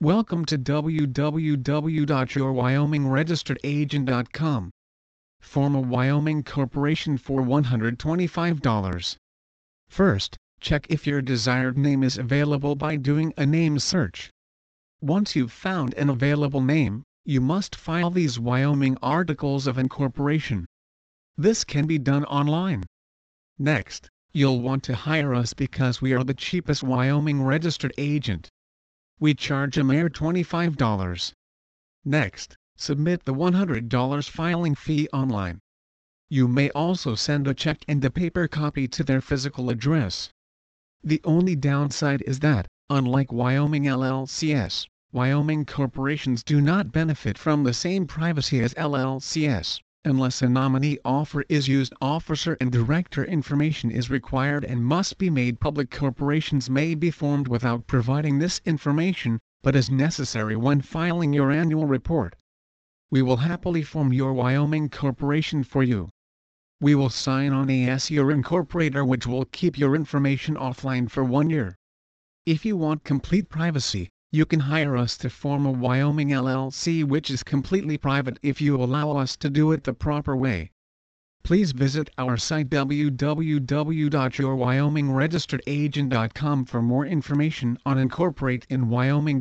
Welcome to www.yourwyomingregisteredagent.com. Form a Wyoming corporation for $125. First, check if your desired name is available by doing a name search. Once you've found an available name, you must file these Wyoming Articles of Incorporation. This can be done online. Next, you'll want to hire us because we are the cheapest Wyoming registered agent. We charge a mere $25. Next, submit the $100 filing fee online. You may also send a check and a paper copy to their physical address. The only downside is that, unlike Wyoming LLCS, Wyoming corporations do not benefit from the same privacy as LLCS. Unless a nominee offer is used officer and director information is required and must be made public corporations may be formed without providing this information, but is necessary when filing your annual report. We will happily form your Wyoming corporation for you. We will sign on as your incorporator which will keep your information offline for one year. If you want complete privacy, you can hire us to form a Wyoming LLC which is completely private if you allow us to do it the proper way. Please visit our site www.yourwyomingregisteredagent.com for more information on Incorporate in Wyoming.